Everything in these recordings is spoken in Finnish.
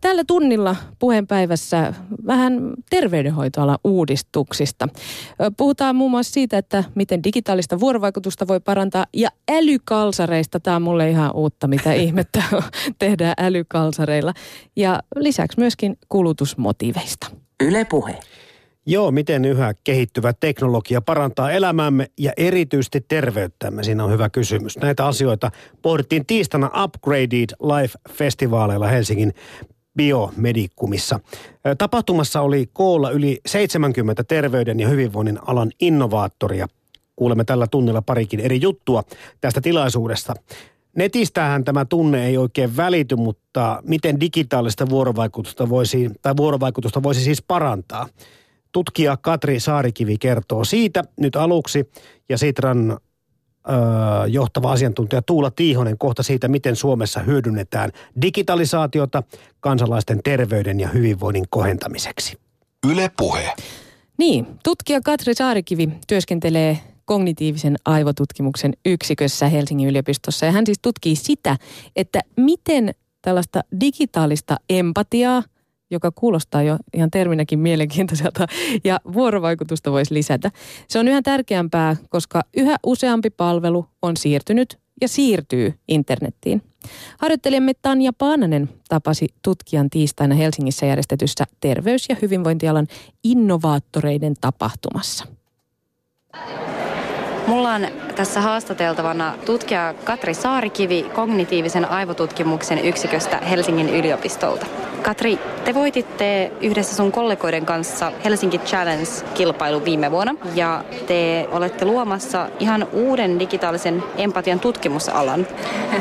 Tällä tunnilla puheenpäivässä vähän terveydenhoitoalan uudistuksista. Puhutaan muun muassa siitä, että miten digitaalista vuorovaikutusta voi parantaa ja älykalsareista. Tämä on mulle ihan uutta, mitä ihmettä tehdään älykalsareilla. Ja lisäksi myöskin kulutusmotiveista. Yle puhe. Joo, miten yhä kehittyvä teknologia parantaa elämäämme ja erityisesti terveyttämme? Siinä on hyvä kysymys. Näitä asioita pohdittiin tiistaina Upgraded Life-festivaaleilla Helsingin biomedikumissa. Tapahtumassa oli koolla yli 70 terveyden ja hyvinvoinnin alan innovaattoria. Kuulemme tällä tunnilla parikin eri juttua tästä tilaisuudesta. Netistähän tämä tunne ei oikein välity, mutta miten digitaalista vuorovaikutusta voisi, tai vuorovaikutusta voisi siis parantaa? Tutkija Katri Saarikivi kertoo siitä nyt aluksi ja Sitran ö, johtava asiantuntija Tuula Tiihonen kohta siitä, miten Suomessa hyödynnetään digitalisaatiota kansalaisten terveyden ja hyvinvoinnin kohentamiseksi. Yle Puhe. Niin, tutkija Katri Saarikivi työskentelee kognitiivisen aivotutkimuksen yksikössä Helsingin yliopistossa. Ja hän siis tutkii sitä, että miten tällaista digitaalista empatiaa – joka kuulostaa jo ihan terminäkin mielenkiintoiselta, ja vuorovaikutusta voisi lisätä. Se on yhä tärkeämpää, koska yhä useampi palvelu on siirtynyt ja siirtyy internettiin. Harjoittelijamme Tanja Paananen tapasi tutkijan tiistaina Helsingissä järjestetyssä terveys- ja hyvinvointialan innovaattoreiden tapahtumassa. Mulla on tässä haastateltavana tutkija Katri Saarikivi kognitiivisen aivotutkimuksen yksiköstä Helsingin yliopistolta. Katri, te voititte yhdessä sun kollegoiden kanssa Helsinki Challenge-kilpailu viime vuonna ja te olette luomassa ihan uuden digitaalisen empatian tutkimusalan,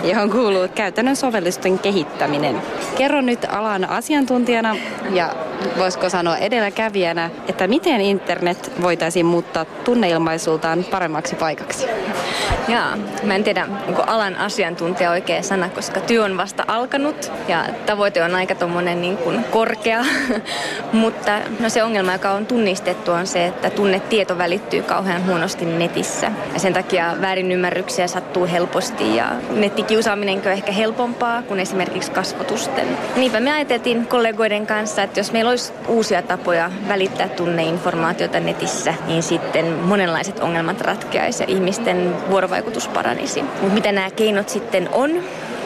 johon kuuluu käytännön sovellusten kehittäminen. Kerro nyt alan asiantuntijana ja voisiko sanoa edelläkävijänä, että miten internet voitaisiin muuttaa tunneilmaisultaan paremmaksi paikaksi? Jaa, mä en tiedä, onko alan asiantuntija oikea sana, koska työ on vasta alkanut ja tavoite on aika tommonen niin kuin korkea. Mutta no se ongelma, joka on tunnistettu, on se, että tunnetieto välittyy kauhean huonosti netissä. Ja sen takia väärinymmärryksiä sattuu helposti ja nettikiusaaminen on ehkä helpompaa kuin esimerkiksi kasvotusten. Niinpä me ajateltiin kollegoiden kanssa, että jos meillä olisi uusia tapoja välittää tunneinformaatiota netissä, niin sitten monenlaiset ongelmat ratkeaisi ja ihmisten vuorovaikutus paranisi. Mutta mitä nämä keinot sitten on,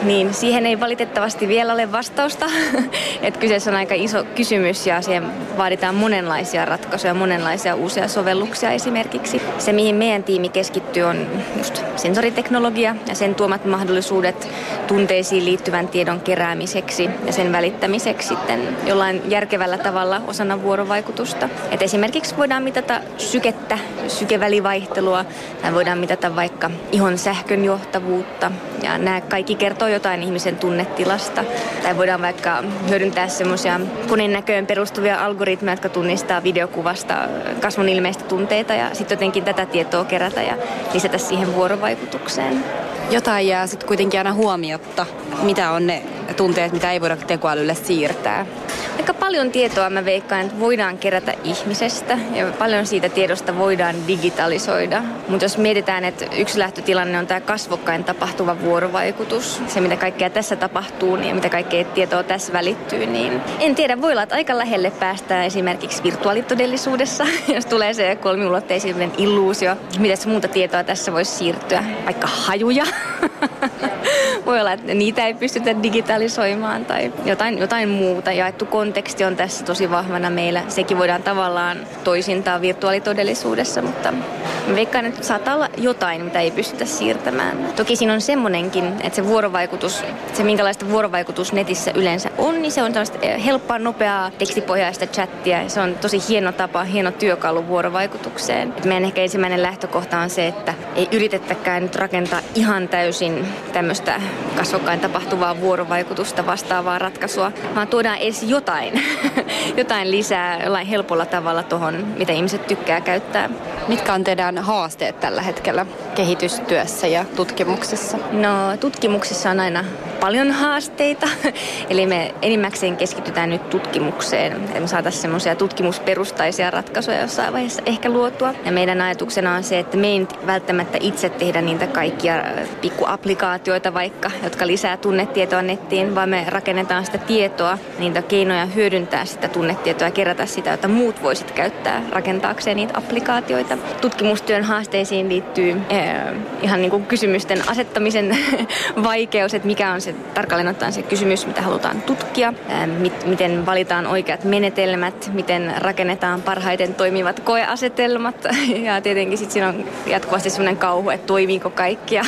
niin siihen ei valitettavasti vielä ole vastausta. että kyseessä on aika iso kysymys ja siihen vaaditaan monenlaisia ratkaisuja, monenlaisia uusia sovelluksia esimerkiksi. Se, mihin meidän tiimi keskittyy, on just sensoriteknologia ja sen tuomat mahdollisuudet tunteisiin liittyvän tiedon keräämiseksi ja sen välittämiseksi sitten jollain järkevällä tavalla osana vuorovaikutusta. Et esimerkiksi voidaan mitata sykettä, sykevälivaihtelua tai voidaan mitata vaikka ihon sähkön johtavuutta ja nämä kaikki kertoo jotain ihmisen tunnetilasta. Tai voidaan vaikka hyödyntää semmoisia koneen näköön perustuvia algoritmeja, jotka tunnistaa videokuvasta kasvun ilmeistä tunteita ja sitten jotenkin tätä tietoa kerätä ja lisätä siihen vuorovaikutukseen. Jotain jää sitten kuitenkin aina huomiotta. Mitä on ne tunteet, mitä ei voida tekoälylle siirtää? Aika paljon tietoa mä veikkaan, että voidaan kerätä ihmisestä ja paljon siitä tiedosta voidaan digitalisoida. Mutta jos mietitään, että yksi lähtötilanne on tämä kasvokkain tapahtuva vuorovaikutus, se mitä kaikkea tässä tapahtuu niin ja mitä kaikkea tietoa tässä välittyy, niin en tiedä, voi olla, että aika lähelle päästään esimerkiksi virtuaalitodellisuudessa, jos tulee se kolmiulotteisuuden illuusio. Mitä muuta tietoa tässä voisi siirtyä? Vaikka hajuja. voi olla, että niitä ei pystytä digitalisoimaan tai jotain, jotain muuta. Jaettu konteksti on tässä tosi vahvana meillä. Sekin voidaan tavallaan toisintaa virtuaalitodellisuudessa, mutta veikkaan, että saattaa olla jotain, mitä ei pystytä siirtämään. Toki siinä on semmonenkin, että se vuorovaikutus, se minkälaista vuorovaikutus netissä yleensä on, niin se on sellaista eh, helppoa, nopeaa tekstipohjaista chattia. Se on tosi hieno tapa, hieno työkalu vuorovaikutukseen. Et meidän ehkä ensimmäinen lähtökohta on se, että ei yritettäkään nyt rakentaa ihan täysin tämmöistä kasvokkain tapahtuvaa vuorovaikutusta vastaavaa ratkaisua, vaan tuodaan edes jotain, jotain lisää jollain helpolla tavalla tuohon, mitä ihmiset tykkää käyttää. Mitkä on teidän haasteet tällä hetkellä kehitystyössä ja tutkimuksessa? No tutkimuksessa on aina paljon haasteita. Eli me enimmäkseen keskitytään nyt tutkimukseen, että me saataisiin semmoisia tutkimusperustaisia ratkaisuja jossain vaiheessa ehkä luotua. Ja meidän ajatuksena on se, että me ei välttämättä itse tehdä niitä kaikkia pikkuaplikaatioita vaikka, jotka lisää tunnetietoa nettiin, vaan me rakennetaan sitä tietoa, niitä keinoja hyödyntää sitä tunnetietoa ja kerätä sitä, jota muut voisit käyttää rakentaakseen niitä applikaatioita. Tutkimustyön haasteisiin liittyy eh, ihan niin kuin kysymysten asettamisen vaikeus, että mikä on se tarkalleen ottaen se kysymys, mitä halutaan tutkia, mit, miten valitaan oikeat menetelmät, miten rakennetaan parhaiten toimivat koeasetelmat ja tietenkin sitten siinä on jatkuvasti sellainen kauhu, että toimiiko kaikki ja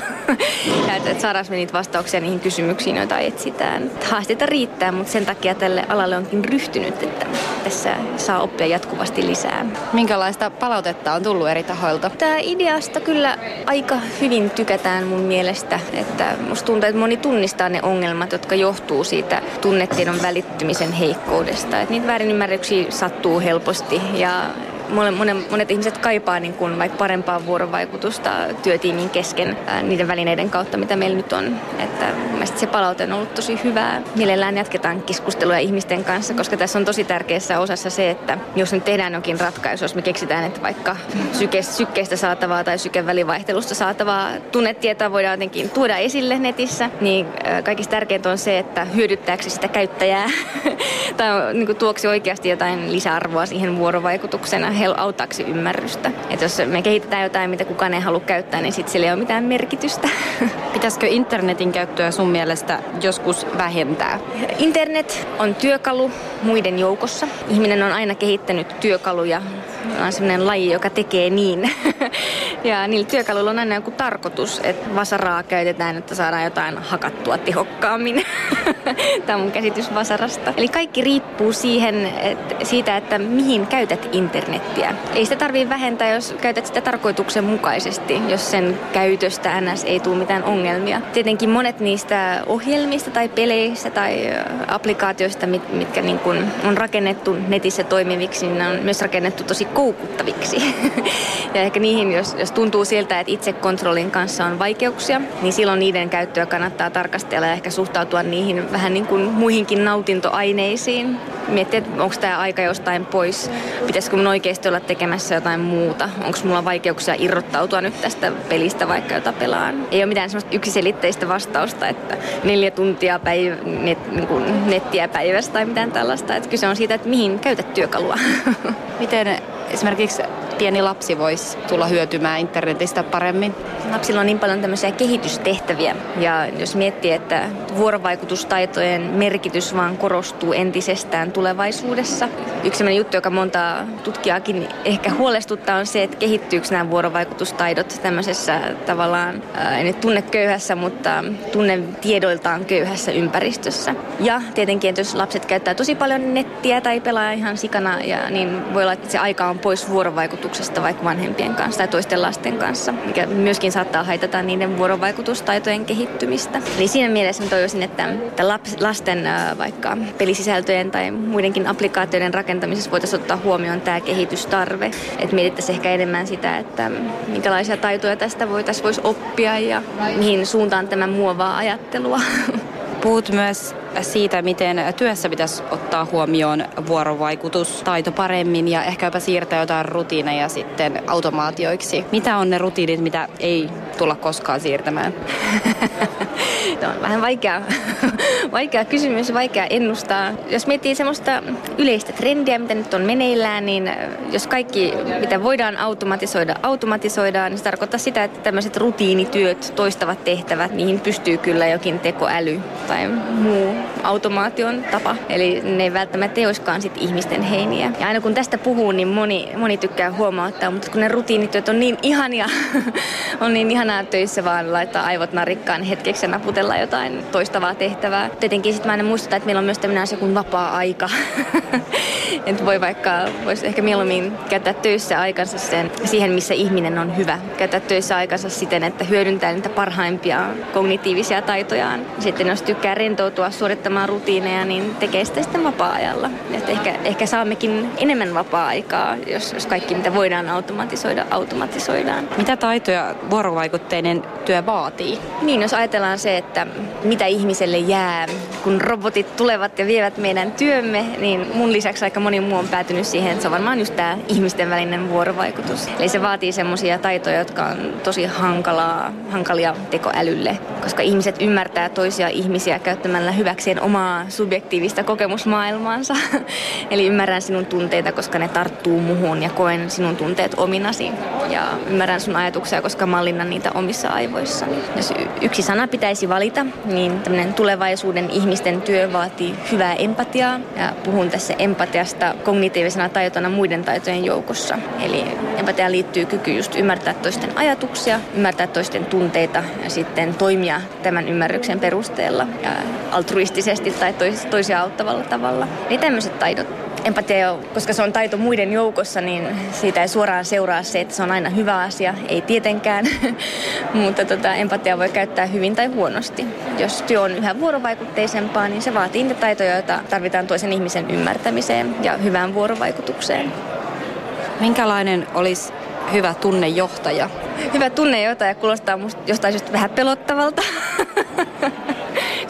että, että saadaan me niitä vastauksia niihin kysymyksiin, joita etsitään. Haasteita riittää, mutta sen takia tälle alalle onkin ryhtynyt, että tässä saa oppia jatkuvasti lisää. Minkälaista palautetta on tullut eri tahoilta? Tämä ideasta kyllä aika hyvin tykätään mun mielestä. Että musta tuntuu, että moni tunnistaa ne ongelmat, jotka johtuu siitä tunnetiedon välittymisen heikkoudesta. Että niitä väärinymmärryksiä sattuu helposti ja monet, monet ihmiset kaipaa niin kuin vaikka parempaa vuorovaikutusta työtiimin kesken niiden välineiden kautta, mitä meillä nyt on. Että mielestäni se palaute on ollut tosi hyvää. Mielellään jatketaan keskustelua ihmisten kanssa, koska tässä on tosi tärkeässä osassa se, että jos nyt tehdään jokin ratkaisu, jos me keksitään, että vaikka syke, sykkeestä saatavaa tai sykevälivaihtelusta saatavaa tunnetietoa voidaan jotenkin tuoda esille netissä, niin kaikista tärkeintä on se, että hyödyttääkö sitä käyttäjää tai niin kuin tuoksi oikeasti jotain lisäarvoa siihen vuorovaikutuksena auttaakseen ymmärrystä. Että jos me kehitetään jotain, mitä kukaan ei halua käyttää, niin sitten sillä ei ole mitään merkitystä. Pitäisikö internetin käyttöä sun mielestä joskus vähentää? Internet on työkalu muiden joukossa. Ihminen on aina kehittänyt työkaluja. On sellainen laji, joka tekee niin. ja niillä työkaluilla on aina joku tarkoitus, että vasaraa käytetään, että saadaan jotain hakattua tehokkaammin. Tämä on mun käsitys vasarasta. Eli kaikki riippuu siihen, että siitä, että mihin käytät internettiä. Ei sitä tarvitse vähentää, jos käytät sitä tarkoituksenmukaisesti, jos sen käytöstä NS ei tule mitään ongelmia. Tietenkin monet niistä ohjelmista tai peleistä tai applikaatioista, mitkä niin kuin on rakennettu netissä toimiviksi, niin ne on myös rakennettu tosi koukuttaviksi. ja ehkä niihin, jos, jos tuntuu siltä, että itse kontrollin kanssa on vaikeuksia, niin silloin niiden käyttöä kannattaa tarkastella ja ehkä suhtautua niihin vähän niin kuin muihinkin nautintoaineisiin. Miettiä, että onko tämä aika jostain pois, pitäisikö mun oikeasti olla tekemässä jotain muuta, onko mulla vaikeuksia irrottautua nyt tästä pelistä vaikka jota pelaan. Ei ole mitään semmoista yksiselitteistä vastausta, että neljä tuntia päiv- net, niin kuin nettiä päivässä tai mitään tällaista. Että kyse on siitä, että mihin käytät työkalua. Miten esimerkiksi pieni lapsi voisi tulla hyötymään internetistä paremmin? Lapsilla on niin paljon tämmöisiä kehitystehtäviä ja jos miettii, että vuorovaikutustaitojen merkitys vaan korostuu entisestään tulevaisuudessa. Yksi sellainen juttu, joka monta tutkijaakin ehkä huolestuttaa on se, että kehittyykö nämä vuorovaikutustaidot tämmöisessä tavallaan, ei nyt tunne köyhässä, mutta tunne tiedoiltaan köyhässä ympäristössä. Ja tietenkin, että jos lapset käyttää tosi paljon nettiä tai pelaa ihan sikana, ja, niin voi olla, että se aika on pois vuorovaikutuksesta vaikka vanhempien kanssa tai toisten lasten kanssa, mikä myöskin saattaa haitata niiden vuorovaikutustaitojen kehittymistä. Eli siinä mielessä mä toivoisin, että, että lasten vaikka pelisisältöjen tai muidenkin applikaatioiden rakentamisessa voitaisiin ottaa huomioon tämä kehitystarve. Että mietittäisiin ehkä enemmän sitä, että minkälaisia taitoja tästä voitaisiin oppia ja mihin suuntaan tämä muovaa ajattelua. Puhut myös siitä, miten työssä pitäisi ottaa huomioon vuorovaikutustaito paremmin ja ehkä jopa siirtää jotain rutiineja sitten automaatioiksi. Mitä on ne rutiinit, mitä ei tulla koskaan siirtämään? Tämä on vähän vaikea, vaikea kysymys, vaikea ennustaa. Jos miettii semmoista yleistä trendiä, mitä nyt on meneillään, niin jos kaikki, mitä voidaan automatisoida, automatisoidaan, niin se tarkoittaa sitä, että tämmöiset rutiinityöt, toistavat tehtävät, niihin pystyy kyllä jokin tekoäly tai muu automaation tapa. Eli ne ei välttämättä ei olisikaan sit ihmisten heiniä. Ja aina kun tästä puhuu, niin moni, moni tykkää huomauttaa, mutta kun ne rutiinityöt on niin ihania, on niin ihanaa töissä vaan laittaa aivot narikkaan hetkeksi ja naputella jotain toistavaa tehtävää. Tietenkin sitten mä aina muistutan, että meillä on myös tämmöinen asia kuin vapaa-aika. että voi vaikka, voisi ehkä mieluummin käyttää töissä aikansa sen, siihen, missä ihminen on hyvä. Käyttää töissä aikansa siten, että hyödyntää niitä parhaimpia kognitiivisia taitojaan. Sitten jos tykkää rentoutua suorittamaan rutiineja, niin tekee sitä sitten vapaa-ajalla. Et ehkä, ehkä saammekin enemmän vapaa-aikaa, jos, jos kaikki mitä voidaan automatisoida, automatisoidaan. Mitä taitoja vuorovaikutteinen työ vaatii? Niin, jos ajatellaan se, että mitä ihmiselle jää, kun robotit tulevat ja vievät meidän työmme, niin mun lisäksi aika moni muu on päätynyt siihen, että se on varmaan just tämä ihmisten välinen vuorovaikutus. Eli se vaatii semmoisia taitoja, jotka on tosi hankalaa, hankalia tekoälylle, koska ihmiset ymmärtää toisia ihmisiä käyttämällä hyväkseen omaa subjektiivista kokemusmaailmaansa. Eli ymmärrän sinun tunteita, koska ne tarttuu muhun ja koen sinun tunteet ominasi. Ja ymmärrän sun ajatuksia, koska mallinnan niitä omissa aivoissani. Jos yksi sana pitäisi valita, niin tämmöinen tulevaisuuden ihmisten työ vaatii hyvää empatiaa. Ja puhun tässä empatiasta kognitiivisena taitona muiden taitojen joukossa. Eli empatia liittyy kyky just ymmärtää toisten ajatuksia, ymmärtää toisten tunteita ja sitten toimia tämän ymmärryksen perusteella ja altruistisesti tai tois, toisia auttavalla tavalla. Eli tämmöiset taidot empatia, koska se on taito muiden joukossa, niin siitä ei suoraan seuraa se, että se on aina hyvä asia. Ei tietenkään, mutta tota, empatia voi käyttää hyvin tai huonosti. Jos työ on yhä vuorovaikutteisempaa, niin se vaatii niitä taitoja, joita tarvitaan toisen ihmisen ymmärtämiseen ja hyvään vuorovaikutukseen. Minkälainen olisi hyvä tunnejohtaja? Hyvä tunnejohtaja kuulostaa musta jostain syystä vähän pelottavalta.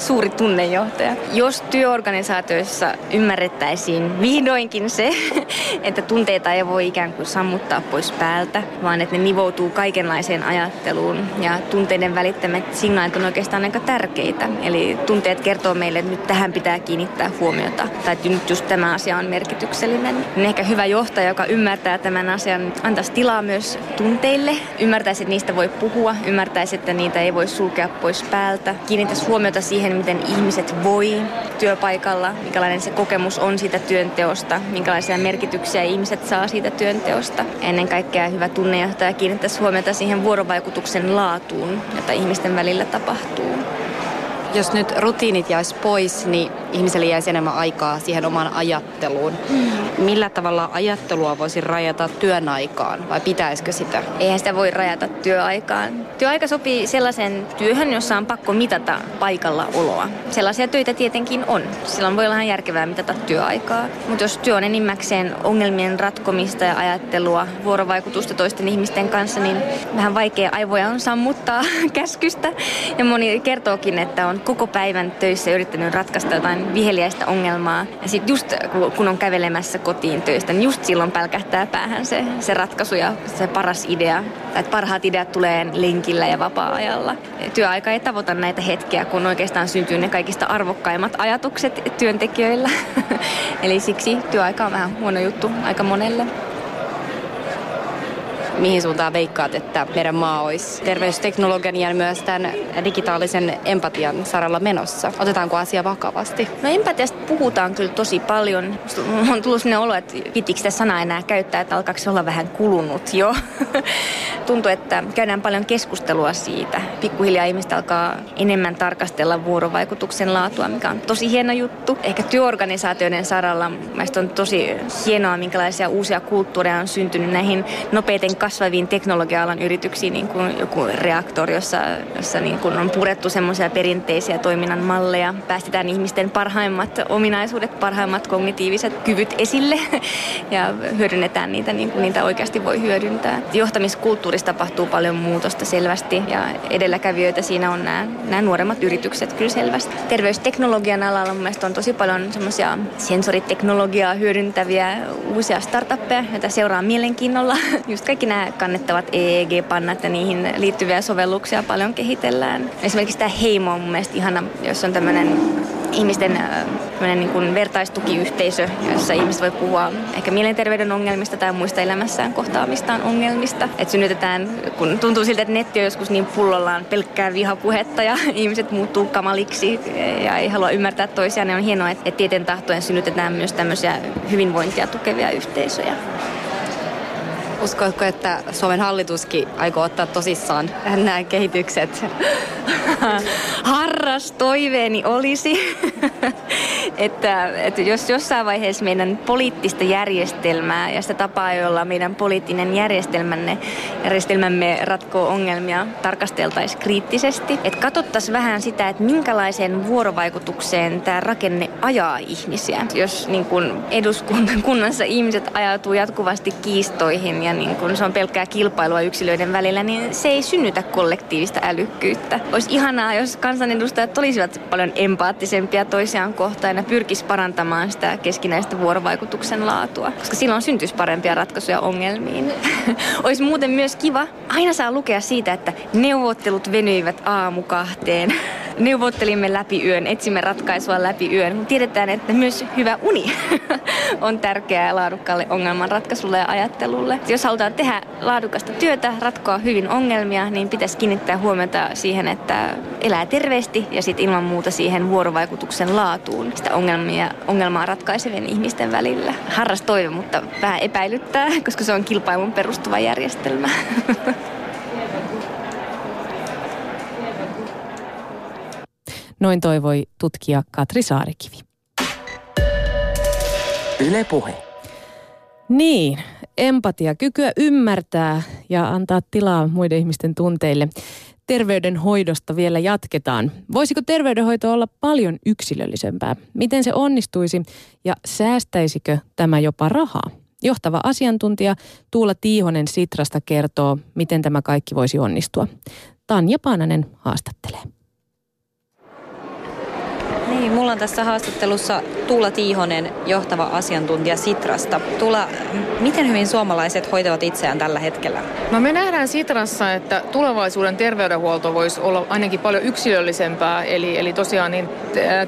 suuri tunnejohtaja. Jos työorganisaatioissa ymmärrettäisiin vihdoinkin se, että tunteita ei voi ikään kuin sammuttaa pois päältä, vaan että ne nivoutuu kaikenlaiseen ajatteluun ja tunteiden välittämät signaalit on oikeastaan aika tärkeitä. Eli tunteet kertoo meille, että nyt tähän pitää kiinnittää huomiota tai että nyt just tämä asia on merkityksellinen. Niin ehkä hyvä johtaja, joka ymmärtää tämän asian, antaisi tilaa myös tunteille, ymmärtäisi, että niistä voi puhua, ymmärtäisi, että niitä ei voi sulkea pois päältä, kiinnittäisi huomiota siihen, miten ihmiset voi työpaikalla, minkälainen se kokemus on siitä työnteosta, minkälaisia merkityksiä ihmiset saa siitä työnteosta. Ennen kaikkea hyvä tunnejohtaja kiinnittäisi huomiota siihen vuorovaikutuksen laatuun, jota ihmisten välillä tapahtuu. Jos nyt rutiinit jäisi pois, niin ihmiselle jäisi enemmän aikaa siihen omaan ajatteluun. Mm. Millä tavalla ajattelua voisi rajata työn aikaan vai pitäisikö sitä? Eihän sitä voi rajata työaikaan. Työaika sopii sellaisen työhön, jossa on pakko mitata paikalla oloa. Sellaisia töitä tietenkin on. Silloin voi olla ihan järkevää mitata työaikaa. Mutta jos työ on enimmäkseen ongelmien ratkomista ja ajattelua, vuorovaikutusta toisten ihmisten kanssa, niin vähän vaikea aivoja on sammuttaa käskystä. Ja moni kertookin, että on koko päivän töissä yrittänyt ratkaista jotain viheliäistä ongelmaa. Ja sitten just kun on kävelemässä kotiin töistä, niin just silloin pälkähtää päähän se, se ratkaisu ja se paras idea. Että parhaat ideat tulee lenkillä ja vapaa-ajalla. Työaika ei tavoita näitä hetkiä, kun oikeastaan syntyy ne kaikista arvokkaimmat ajatukset työntekijöillä. Eli siksi työaika on vähän huono juttu aika monelle mihin suuntaan veikkaat, että meidän maa olisi terveysteknologian ja myös tämän digitaalisen empatian saralla menossa? Otetaanko asia vakavasti? No empatiasta puhutaan kyllä tosi paljon. On tullut sellainen olo, että pitikö sitä sanaa enää käyttää, että alkaako se olla vähän kulunut jo. Tuntuu, että käydään paljon keskustelua siitä. Pikkuhiljaa ihmiset alkaa enemmän tarkastella vuorovaikutuksen laatua, mikä on tosi hieno juttu. Ehkä työorganisaatioiden saralla on tosi hienoa, minkälaisia uusia kulttuureja on syntynyt näihin nopeiten kasvaviin teknologia-alan yrityksiin, niin kuin joku reaktori, jossa, jossa niin kuin on purettu semmoisia perinteisiä toiminnan malleja. Päästetään ihmisten parhaimmat ominaisuudet, parhaimmat kognitiiviset kyvyt esille ja hyödynnetään niitä niin kuin niitä oikeasti voi hyödyntää. Johtamiskulttuurissa tapahtuu paljon muutosta selvästi ja edelläkävijöitä siinä on nämä, nämä nuoremmat yritykset kyllä selvästi. Terveysteknologian alalla mun on tosi paljon semmoisia sensoriteknologiaa hyödyntäviä uusia startuppeja, joita seuraa mielenkiinnolla. Just kaikki nämä kannettavat EEG-pannat ja niihin liittyviä sovelluksia paljon kehitellään. Esimerkiksi tämä Heimo on mun mielestä ihana, jos on tämmöinen ihmisten niin kuin vertaistukiyhteisö, jossa ihmiset voi puhua ehkä mielenterveyden ongelmista tai muista elämässään kohtaamistaan ongelmista. Et synnytetään, kun tuntuu siltä, että netti on joskus niin pullollaan pelkkää vihapuhetta ja ihmiset muuttuu kamaliksi ja ei halua ymmärtää toisiaan, niin on hienoa, että tieten tahtojen synnytetään myös tämmöisiä hyvinvointia tukevia yhteisöjä. Uskotko, että Suomen hallituskin aikoo ottaa tosissaan nämä kehitykset? Harras toiveeni olisi, että, että jos jossain vaiheessa meidän poliittista järjestelmää ja sitä tapaa, jolla meidän poliittinen järjestelmämme, järjestelmämme ratkoo ongelmia, tarkasteltaisiin kriittisesti. Että katsottaisiin vähän sitä, että minkälaiseen vuorovaikutukseen tämä rakenne ajaa ihmisiä. Jos niin kun eduskunnassa ihmiset ajautuu jatkuvasti kiistoihin ja niin kun se on pelkkää kilpailua yksilöiden välillä, niin se ei synnytä kollektiivista älykkyyttä. Olisi ihanaa, jos kansanedustajat olisivat paljon empaattisempia toisiaan kohtaan ja pyrkis parantamaan sitä keskinäistä vuorovaikutuksen laatua, koska silloin syntyisi parempia ratkaisuja ongelmiin. Olisi muuten myös kiva, aina saa lukea siitä, että neuvottelut venyivät aamu kahteen. Neuvottelimme läpi yön, etsimme ratkaisua läpi yön. Tiedetään, että myös hyvä uni on tärkeää laadukkaalle ongelmanratkaisulle ja ajattelulle. Jos halutaan tehdä laadukasta työtä, ratkoa hyvin ongelmia, niin pitäisi kiinnittää huomiota siihen, että elää terveesti ja sitten ilman muuta siihen vuorovaikutuksen laatuun sitä ongelmia, ongelmaa ratkaisevien ihmisten välillä. Harras toive, mutta vähän epäilyttää, koska se on kilpailun perustuva järjestelmä. Noin toivoi tutkija Katri Saarikivi. Yle Puhe. Niin, empatia, kykyä ymmärtää ja antaa tilaa muiden ihmisten tunteille. Terveydenhoidosta vielä jatketaan. Voisiko terveydenhoito olla paljon yksilöllisempää? Miten se onnistuisi ja säästäisikö tämä jopa rahaa? Johtava asiantuntija Tuula Tiihonen Sitrasta kertoo, miten tämä kaikki voisi onnistua. Tanja Paananen haastattelee. Niin, mulla on tässä haastattelussa Tuula Tiihonen, johtava asiantuntija Sitrasta. Tuula, miten hyvin suomalaiset hoitavat itseään tällä hetkellä? No me nähdään Sitrassa, että tulevaisuuden terveydenhuolto voisi olla ainakin paljon yksilöllisempää. Eli, eli tosiaan niin,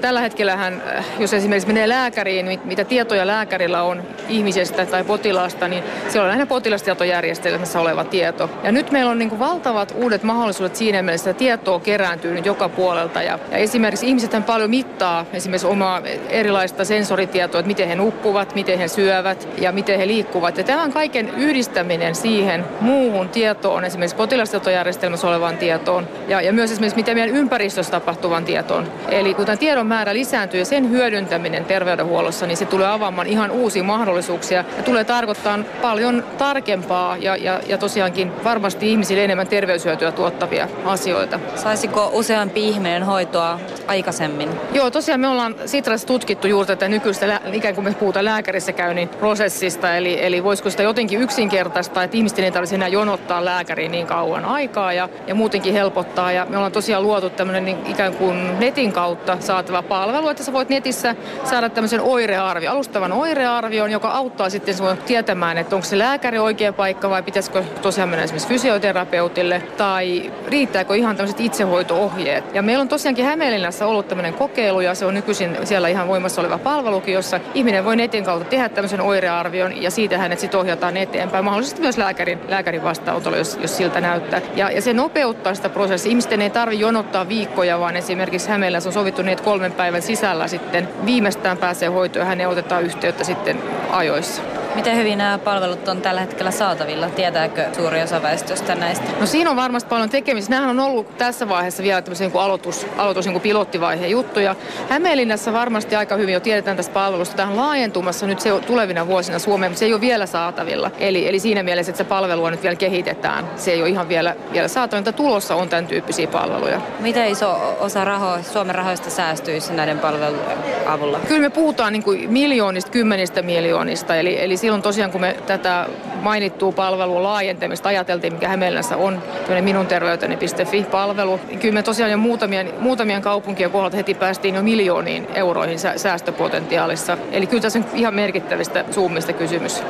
tällä hetkellähän, jos esimerkiksi menee lääkäriin, mitä tietoja lääkärillä on ihmisestä tai potilaasta, niin se on lähinnä potilastietojärjestelmässä oleva tieto. Ja nyt meillä on niin kuin valtavat uudet mahdollisuudet siinä mielessä, että tietoa kerääntyy nyt joka puolelta. Ja, ja esimerkiksi ihmiset paljon mittaa ottaa esimerkiksi omaa erilaista sensoritietoa, että miten he nukkuvat, miten he syövät ja miten he liikkuvat. Ja tämän kaiken yhdistäminen siihen muuhun tietoon, esimerkiksi potilastietojärjestelmässä olevaan tietoon ja, ja myös esimerkiksi miten meidän ympäristössä tapahtuvan tietoon. Eli kun tämän tiedon määrä lisääntyy ja sen hyödyntäminen terveydenhuollossa, niin se tulee avaamaan ihan uusia mahdollisuuksia ja tulee tarkoittaa paljon tarkempaa ja, ja, ja tosiaankin varmasti ihmisille enemmän terveyshyötyä tuottavia asioita. Saisiko useampi ihminen hoitoa aikaisemmin? Joo, tosiaan me ollaan Sitrassa tutkittu juuri tätä nykyistä, ikään kuin me puhutaan lääkärissä käynnin prosessista, eli, eli voisiko sitä jotenkin yksinkertaista, että ihmisten ei tarvitse enää jonottaa lääkäriin niin kauan aikaa ja, ja muutenkin helpottaa. Ja me ollaan tosiaan luotu tämmöinen niin ikään kuin netin kautta saatava palvelu, että sä voit netissä saada tämmöisen oirearvio, alustavan oirearvion, joka auttaa sitten sinua tietämään, että onko se lääkäri oikea paikka vai pitäisikö tosiaan mennä esimerkiksi fysioterapeutille tai riittääkö ihan tämmöiset itsehoito-ohjeet. Ja meillä on tosiaankin Hämeenlinnassa ollut tämmöinen kokeilu, ja se on nykyisin siellä ihan voimassa oleva palvelukin, jossa ihminen voi netin kautta tehdä tämmöisen oirearvion ja siitä hänet sitten ohjataan eteenpäin. Mahdollisesti myös lääkärin, lääkärin vastaanotolla, jos, jos siltä näyttää. Ja, ja se nopeuttaa sitä prosessia. Ihmisten ei tarvitse jonottaa viikkoja, vaan esimerkiksi Hämeellä on sovittu niin, että kolmen päivän sisällä sitten viimeistään pääsee hoitoon ja hänen otetaan yhteyttä sitten ajoissa. Miten hyvin nämä palvelut on tällä hetkellä saatavilla? Tietääkö suuri osa väestöstä näistä? No siinä on varmasti paljon tekemistä. Nämähän on ollut tässä vaiheessa vielä tämmöisen niin aloitus, aloitus niin pilottivaiheen juttuja. Hämeenlinnassa varmasti aika hyvin jo tiedetään tästä palvelusta. Tämä on laajentumassa nyt se tulevina vuosina Suomeen, mutta se ei ole vielä saatavilla. Eli, eli siinä mielessä, että se palvelua nyt vielä kehitetään. Se ei ole ihan vielä, vielä saatavilla, mutta tulossa on tämän tyyppisiä palveluja. Miten iso osa raho, Suomen rahoista säästyisi näiden palvelujen avulla? Kyllä me puhutaan niin kuin miljoonista, kymmenistä miljoonista. Eli, eli silloin tosiaan, kun me tätä mainittua palvelua laajentamista ajateltiin, mikä Hämeenlässä on minun terveyteni.fi-palvelu, niin kyllä me tosiaan jo muutamien, muutamien kaupunkien kohdalta heti päästiin jo miljooniin euroihin säästöpotentiaalissa. Eli kyllä tässä on ihan merkittävistä summista kysymys.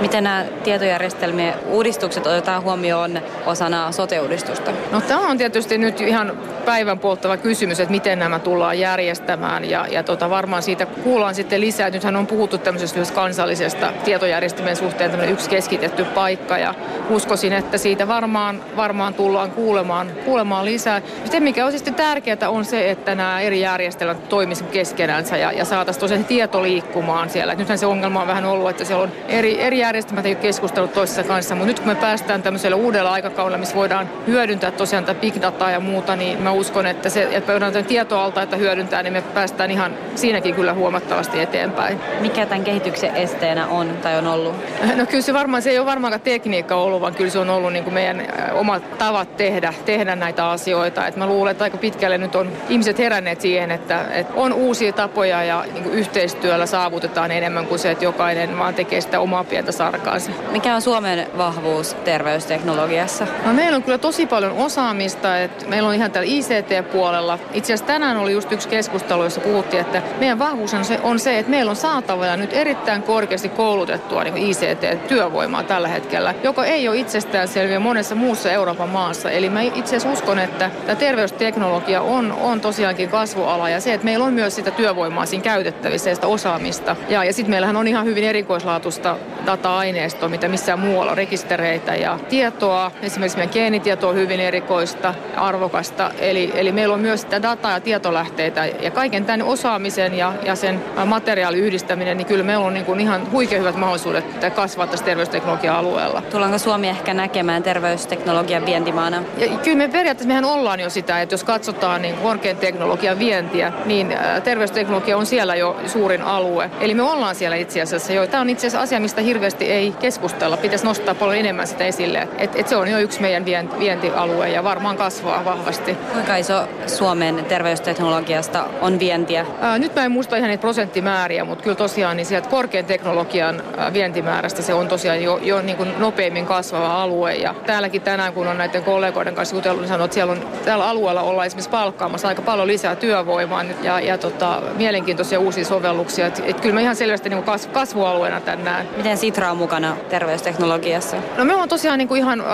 Miten nämä tietojärjestelmien uudistukset otetaan huomioon osana sote-uudistusta? No tämä on tietysti nyt ihan päivän polttava kysymys, että miten nämä tullaan järjestämään ja, ja tota, varmaan siitä kuullaan sitten lisää. Nythän on puhuttu tämmöisestä kansallisesta tietojärjestelmien suhteen tämmöinen yksi keskitetty paikka ja uskoisin, että siitä varmaan, varmaan tullaan kuulemaan, kuulemaan lisää. Se, mikä on sitten tärkeää, on se, että nämä eri järjestelmät toimisivat keskenänsä ja, ja saataisiin tosiaan tieto liikkumaan siellä. nythän se ongelma on vähän ollut, että siellä on eri, eri ole keskustellut toisessa kanssa, mutta nyt kun me päästään tämmöiselle uudella aikakaudella, missä voidaan hyödyntää tosiaan tätä big dataa ja muuta, niin mä uskon, että se, että voidaan tietoalta, että hyödyntää, niin me päästään ihan siinäkin kyllä huomattavasti eteenpäin. Mikä tämän kehityksen esteenä on tai on ollut? No kyllä se varmaan, se ei ole varmaankaan tekniikka ollut, vaan kyllä se on ollut niin kuin meidän omat tavat tehdä, tehdä näitä asioita. Et mä luulen, että aika pitkälle nyt on ihmiset heränneet siihen, että, että on uusia tapoja ja niin yhteistyöllä saavutetaan enemmän kuin se, että jokainen vaan tekee sitä omaa pientä sarkaansa. Mikä on Suomen vahvuus terveysteknologiassa? No, meillä on kyllä tosi paljon osaamista. Että meillä on ihan täällä ICT-puolella. Itse asiassa tänään oli just yksi keskustelu, jossa puhuttiin, että meidän vahvuus on se, on se että meillä on saatavilla nyt erittäin korkeasti koulutettua niin ICT-työvoimaa tällä hetkellä, joka ei ole itsestään selviä monessa muussa Euroopan maassa. Eli mä itse asiassa uskon, että tämä terveysteknologia on, on tosiaankin kasvuala ja se, että meillä on myös sitä työvoimaa siinä käytettävissä ja sitä osaamista. Ja, ja sitten meillähän on ihan hyvin erikoislaatuista data-aineistoa, mitä missään muualla on rekistereitä ja tietoa. Esimerkiksi meidän geenitieto on hyvin erikoista, arvokasta. Eli, eli meillä on myös sitä dataa ja tietolähteitä ja kaiken tämän osaamisen ja, ja sen materiaalin yhdistäminen, niin kyllä meillä on niin kuin ihan huikean hyvät mahdollisuudet kasvaa tässä terveysteknologia-alueella. Tullaanko Suomi ehkä näkemään terveysteknologian vientimaana? Ja kyllä me periaatteessa mehän ollaan jo sitä, että jos katsotaan niin korkean teknologian vientiä, niin terveysteknologia on siellä jo suurin alue. Eli me ollaan siellä itse asiassa jo. Tämä on itse asiassa asia, mistä hirveästi ei keskustella. Pitäisi nostaa paljon enemmän sitä esille. Et, et se on jo yksi meidän vientialue ja varmaan kasvaa vahvasti. Kuinka iso Suomen terveysteknologiasta on vientiä? Ää, nyt mä en muista ihan niitä prosenttimääriä, mutta kyllä tosiaan niin sieltä korkean teknologian vientimäärästä se on tosiaan jo, jo niin kuin nopeimmin kasvava alue. Ja täälläkin tänään, kun on näiden kollegoiden kanssa jutellut, niin sanoo, että siellä on, tällä alueella ollaan esimerkiksi palkkaamassa aika paljon lisää työvoimaa nyt ja, ja tota, mielenkiintoisia uusia sovelluksia. Et, et kyllä mä ihan selvästi niin kuin kasvualueena tänne näen. Miten Sitra on mukana terveysteknologiassa? No me on tosiaan niin kuin ihan äh,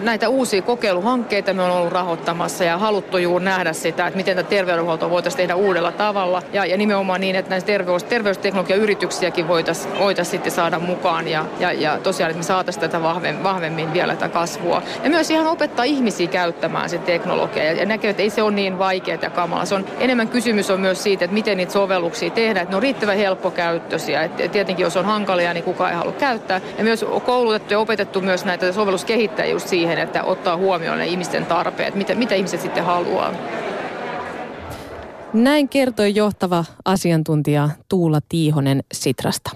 näitä uusia kokeiluhankkeita me on ollut rahoittamassa ja haluttu juuri nähdä sitä, että miten tätä terveydenhuoltoa voitaisiin tehdä uudella tavalla. Ja, ja nimenomaan niin, että näitä terveys, terveysteknologiayrityksiäkin voitaisiin voitais sitten saada mukaan ja, ja, ja tosiaan, että me saataisiin tätä vahvemmin, vahvemmin vielä tätä kasvua. Ja myös ihan opettaa ihmisiä käyttämään sitä teknologiaa ja, ja näkee, että ei se ole niin vaikeaa ja kamala. Se on enemmän kysymys on myös siitä, että miten niitä sovelluksia tehdään, että ne on riittävän helppokäyttöisiä. Et, et tietenkin jos on hankalia, niin kukaan ei halua käyttää. Ja myös koulutettu ja opetettu myös näitä sovelluskehittäjiä just siihen, että ottaa huomioon ne ihmisten tarpeet, mitä, mitä ihmiset sitten haluaa. Näin kertoi johtava asiantuntija Tuula Tiihonen Sitrasta.